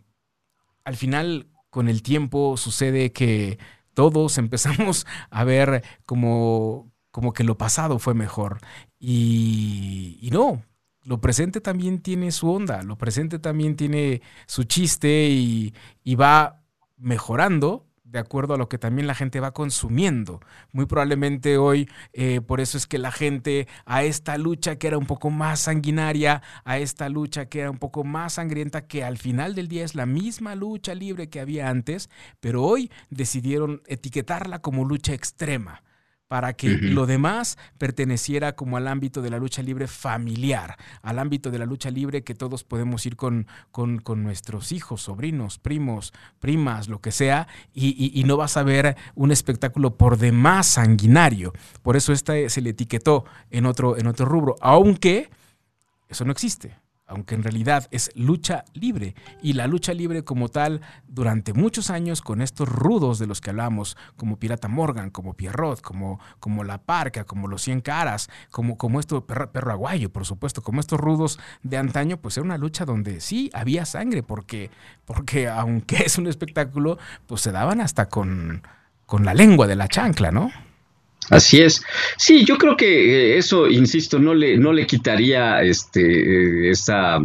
al final con el tiempo sucede que todos *laughs* empezamos a ver como, como que lo pasado fue mejor. Y, y no, lo presente también tiene su onda, lo presente también tiene su chiste y, va mejorando de acuerdo a lo que también la gente va consumiendo. Muy probablemente hoy, eh, por eso es que la gente a esta lucha que era un poco más sanguinaria, a esta lucha que era un poco más sangrienta, que al final del día es la misma lucha libre que había antes, pero hoy decidieron etiquetarla como lucha extrema para que lo demás perteneciera como al ámbito de la lucha libre familiar, al ámbito de la lucha libre que todos podemos ir con, con, nuestros hijos, sobrinos, primos, primas, lo que sea, y, no vas a ver un espectáculo por demás sanguinario. Por eso esta se le etiquetó en otro, en otro rubro, aunque eso no existe aunque en realidad es lucha libre. Y la lucha libre como tal, durante muchos años, con estos rudos de los que hablamos, como Pirata Morgan, como Pierrot, como, como La Parca, como Los Cien Caras, como, como esto, perro, perro, Aguayo, por supuesto, como estos rudos de antaño, pues era una lucha donde sí había sangre, porque, porque aunque *laughs* es un espectáculo, pues se daban hasta con, con la lengua de la chancla, ¿no? Así es. Sí, yo creo que eh, eso, insisto, no le, no le quitaría este, eh, esa,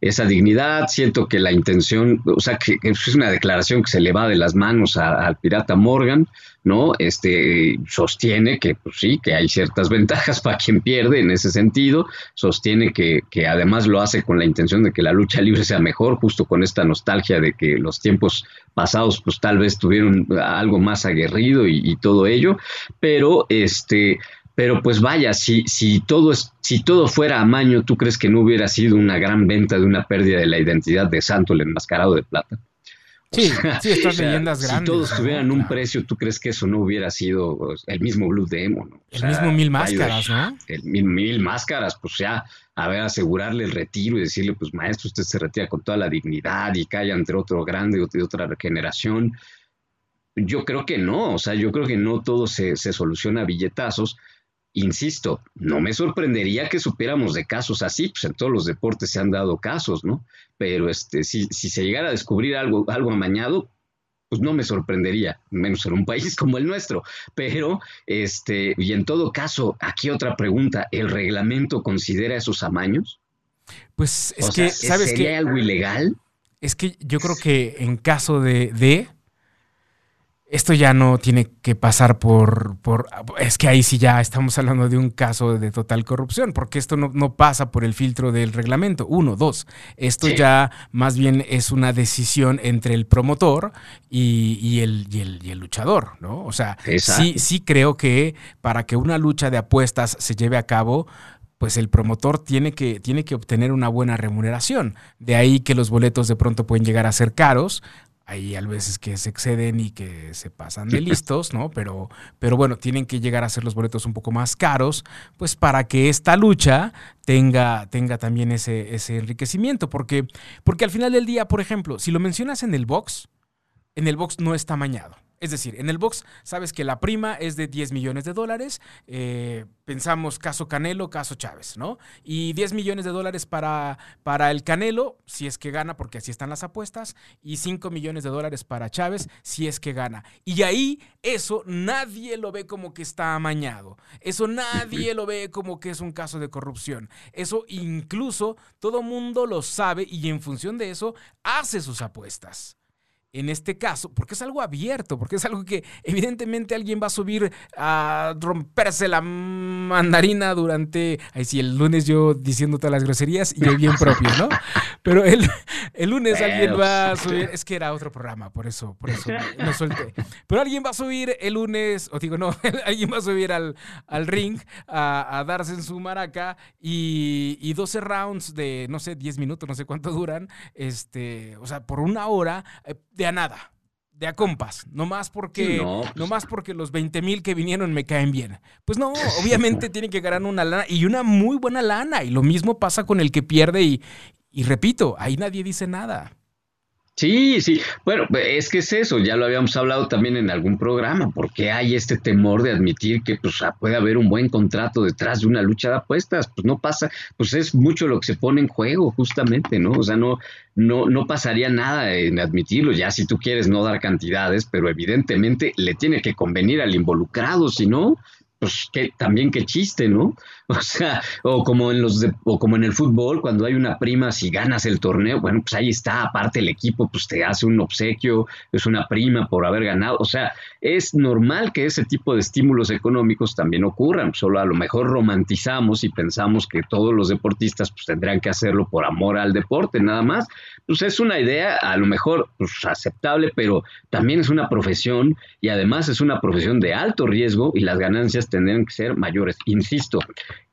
esa dignidad. Siento que la intención, o sea, que, es una declaración que se le va de las manos al pirata Morgan, ¿no? Este sostiene que, pues sí, que hay ciertas ventajas para quien pierde en ese sentido. Sostiene que, que además lo hace con la intención de que la lucha libre sea mejor, justo con esta nostalgia de que los tiempos pasados, pues tal vez tuvieron algo más aguerrido y, todo ello. Pero este pero pues vaya, si, si, todo es, si todo fuera amaño, ¿tú crees que no hubiera sido una gran venta de una pérdida de la identidad de Santo, el enmascarado de plata? Sí, *laughs* sí, estas leyendas grandes. Si todos tuvieran un precio, ¿tú crees que eso no hubiera sido el mismo Blue Demon? el mismo Mil Máscaras, ¿no? El mil, mil Máscaras, pues ya, a ver, asegurarle el retiro y decirle, pues maestro, usted se retira con toda la dignidad y cae entre otro grande de otra generación. Yo creo que no, o sea, yo creo que no todo se, se soluciona a billetazos. Insisto, no me sorprendería que supiéramos de casos así, pues en todos los deportes se han dado casos, ¿no? Pero este, si, si se llegara a descubrir algo, algo amañado, pues no me sorprendería, menos en un país *laughs* como el nuestro. Pero, este, y en todo caso, aquí otra pregunta, ¿el reglamento considera esos amaños? Pues es que, ¿sabes ¿sería algo ilegal? Es que yo creo que en caso de, de esto ya no tiene que pasar por, por, Es que ahí sí ya estamos hablando de un caso de total corrupción, porque esto no, pasa por el filtro del reglamento. Uno, dos. Esto ya más bien es una decisión entre el promotor y, el, y, el, y el, luchador, ¿no? O sea, sí, sí creo que para que una lucha de apuestas se lleve a cabo, pues el promotor tiene que, tiene que obtener una buena remuneración. De ahí que los boletos de pronto pueden llegar a ser caros hay a veces que se exceden y que se pasan de listos, ¿no? Pero, pero bueno, tienen que llegar a ser los boletos un poco más caros, pues para que esta lucha tenga, tenga también ese, ese enriquecimiento. Porque, porque al final del día, por ejemplo, si lo mencionas en el box, en el box no está mañado. Es decir, en el box sabes que la prima es de 10 millones de dólares. Eh, pensamos caso Canelo, caso Chávez, ¿no? Y 10 millones de dólares para, para el Canelo, si es que gana, porque así están las apuestas. Y 5 millones de dólares para Chávez, si es que gana. Y ahí eso nadie lo ve como que está amañado. Eso nadie lo ve como que es un caso de corrupción. Eso incluso todo mundo lo sabe y en función de eso hace sus apuestas en este caso, porque es algo abierto, porque es algo que evidentemente alguien va a subir a romperse la mandarina durante, ahí sí, el lunes yo diciendo todas las groserías y yo bien propio, ¿no? *laughs* Pero el, el lunes alguien va a subir, es que era otro programa, por eso, por eso *laughs* no solté. Pero alguien va a subir el lunes, o digo, no, *laughs* alguien va a subir al, al ring a, darse en su maraca y, y 12 rounds de, no sé, 10 minutos, no sé cuánto duran, este, o sea, por una hora eh, de a nada, de a compas, no más porque, no, pues más porque los 20 mil que vinieron me caen bien. Pues no, obviamente *laughs* tienen que ganar una lana y una muy buena lana. Y lo mismo pasa con el que pierde y, y repito, ahí nadie dice nada. Sí, sí. Bueno, es que es eso, ya lo habíamos hablado también en algún programa, porque hay este temor de admitir que pues, ah, puede haber un buen contrato detrás de una lucha de apuestas. Pues no pasa, pues es mucho lo que se pone en juego, justamente, ¿no? O sea, no, no, no pasaría nada en admitirlo, ya si tú quieres no dar cantidades, pero evidentemente le tiene que convenir al involucrado, si no, pues que también qué chiste, ¿no? *laughs* O sea, o como en los o como en el fútbol, cuando hay una prima, si ganas el torneo, bueno, pues ahí está, aparte el equipo, pues te hace un obsequio, es una prima por haber ganado. O sea, es normal que ese tipo de estímulos económicos también ocurran. Solo a lo mejor romantizamos y pensamos que todos los deportistas pues tendrían que hacerlo por amor al deporte, nada más. Pues es una idea a lo mejor pues, aceptable, pero también es una profesión y además es una profesión de alto riesgo y las ganancias tendrían que ser mayores. Insisto,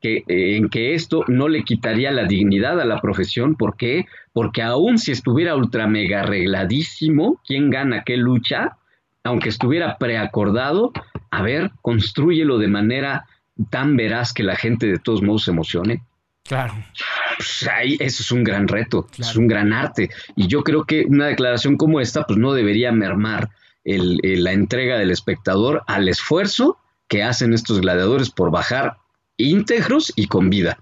que, eh, en que esto no le quitaría la dignidad a la profesión. ¿Por qué? Porque aún si estuviera ultra mega arregladísimo, quién gana qué lucha, aunque estuviera preacordado, a ver, construyelo de manera tan veraz que la gente de todos modos se emocione. Claro. Pues ahí, eso es un gran reto, es un gran arte. Y yo creo que una declaración como esta, pues no debería mermar la entrega del espectador al esfuerzo que hacen estos gladiadores por bajar íntegros y con vida.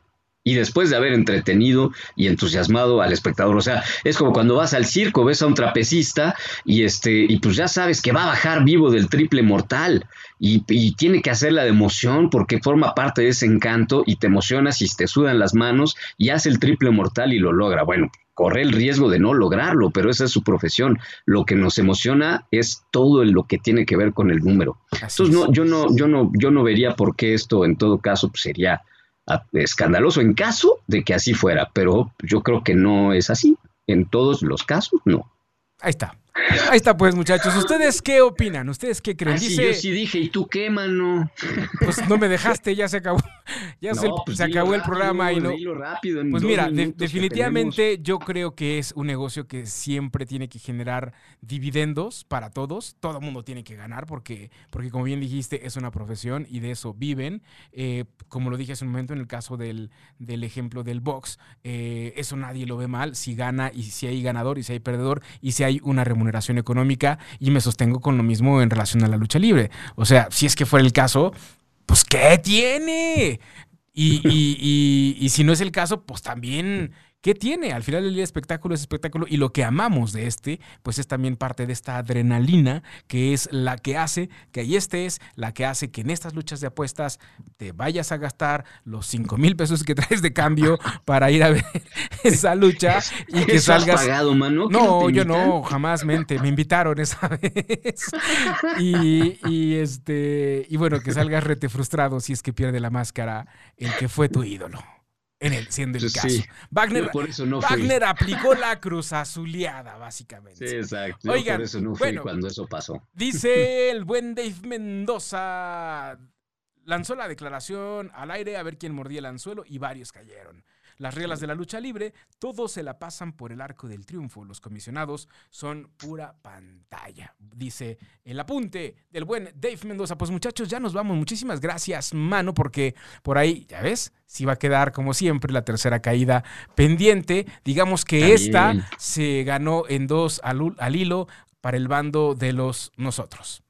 Y después de haber entretenido y entusiasmado al espectador. O sea, es como cuando vas al circo, ves a un trapecista y este, y pues ya sabes que va a bajar vivo del triple mortal. Y, tiene que hacerla de emoción porque forma parte de ese encanto y te emocionas y te sudan las manos y hace el triple mortal y lo logra. Bueno, corre el riesgo de no lograrlo, pero esa es su profesión. Lo que nos emociona es todo lo que tiene que ver con el número. Entonces, no, yo no, yo no, yo no vería por qué esto en todo caso pues, sería ah, escandaloso en caso de que así fuera, pero yo creo que no es así. En todos los casos, no. Ahí está. Ahí está, pues, muchachos. ¿Ustedes qué opinan? ¿Ustedes qué creen? Ah, yo sí dije, ¿y tú qué, mano? Pues no me dejaste, ya se acabó. *laughs* ya se, pues acabó el programa y no. Rápido, pues mira, definitivamente yo creo que es un negocio que siempre tiene que generar dividendos para todos. Todo mundo tiene que ganar porque, porque como bien dijiste, es una profesión y de eso viven. Eh, como lo dije hace un momento en el caso del, del ejemplo del box, eh, eso nadie lo ve mal. Si gana y si hay ganador y si hay perdedor y si hay una remuneración económica y me sostengo con lo mismo en relación a la lucha libre. O sea, si es que fuera el caso, pues ¿qué tiene? Y, si no es el caso, pues también ¿Qué tiene? Al final del día espectáculo es espectáculo y lo que amamos de este, pues es también parte de esta adrenalina que es la que hace que ahí estés, la que hace que en estas luchas de apuestas te vayas a gastar los 5 mil pesos que traes de cambio *laughs* para ir a ver esa lucha y que salgas... pagado, mano? No, yo no, jamás mente, me invitaron esa *laughs* vez. Y, y, este, y bueno, que salgas rete frustrado si es que pierde la máscara el que fue tu ídolo en el, siendo el caso. Wagner, Wagner aplicó la cruz azuleada, básicamente. Sí, exacto. Oigan, por eso no fui cuando eso pasó. Dice el buen Dave Mendoza. Lanzó la declaración al aire a ver quién mordía el anzuelo y varios cayeron las reglas de la lucha libre, todos se la pasan por el arco del triunfo. Los comisionados son pura pantalla. Dice el apunte del buen Dave Mendoza. Pues muchachos, ya nos vamos. Muchísimas gracias, mano, porque por ahí, ya ves, si va a quedar como siempre la tercera caída pendiente. Digamos que esta se ganó en dos al hilo para el bando de los nosotros.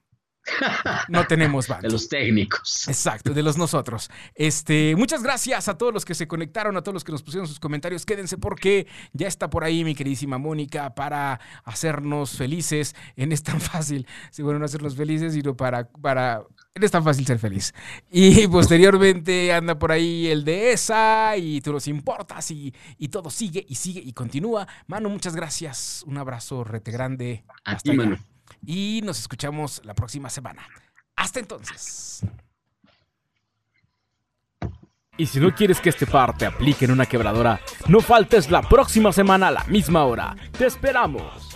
No tenemos *laughs* banda. De los técnicos. Exacto, de los nosotros. Este, muchas gracias a todos los que se conectaron, a todos los que nos pusieron sus comentarios. Quédense porque ya está por ahí mi queridísima Mónica para hacernos felices. En es tan *laughs* fácil, si bueno, no hacernos felices, sino para, para es tan fácil ser feliz. Y *laughs* posteriormente anda por ahí el de esa y tú nos importas y, y, todo sigue y sigue y continúa. Mano, muchas gracias. Un abrazo rete grande. A ti, mano y nos escuchamos la próxima semana. Hasta entonces. Y si no quieres que este par te aplique en una quebradora, no faltes la próxima semana a la misma hora. Te esperamos.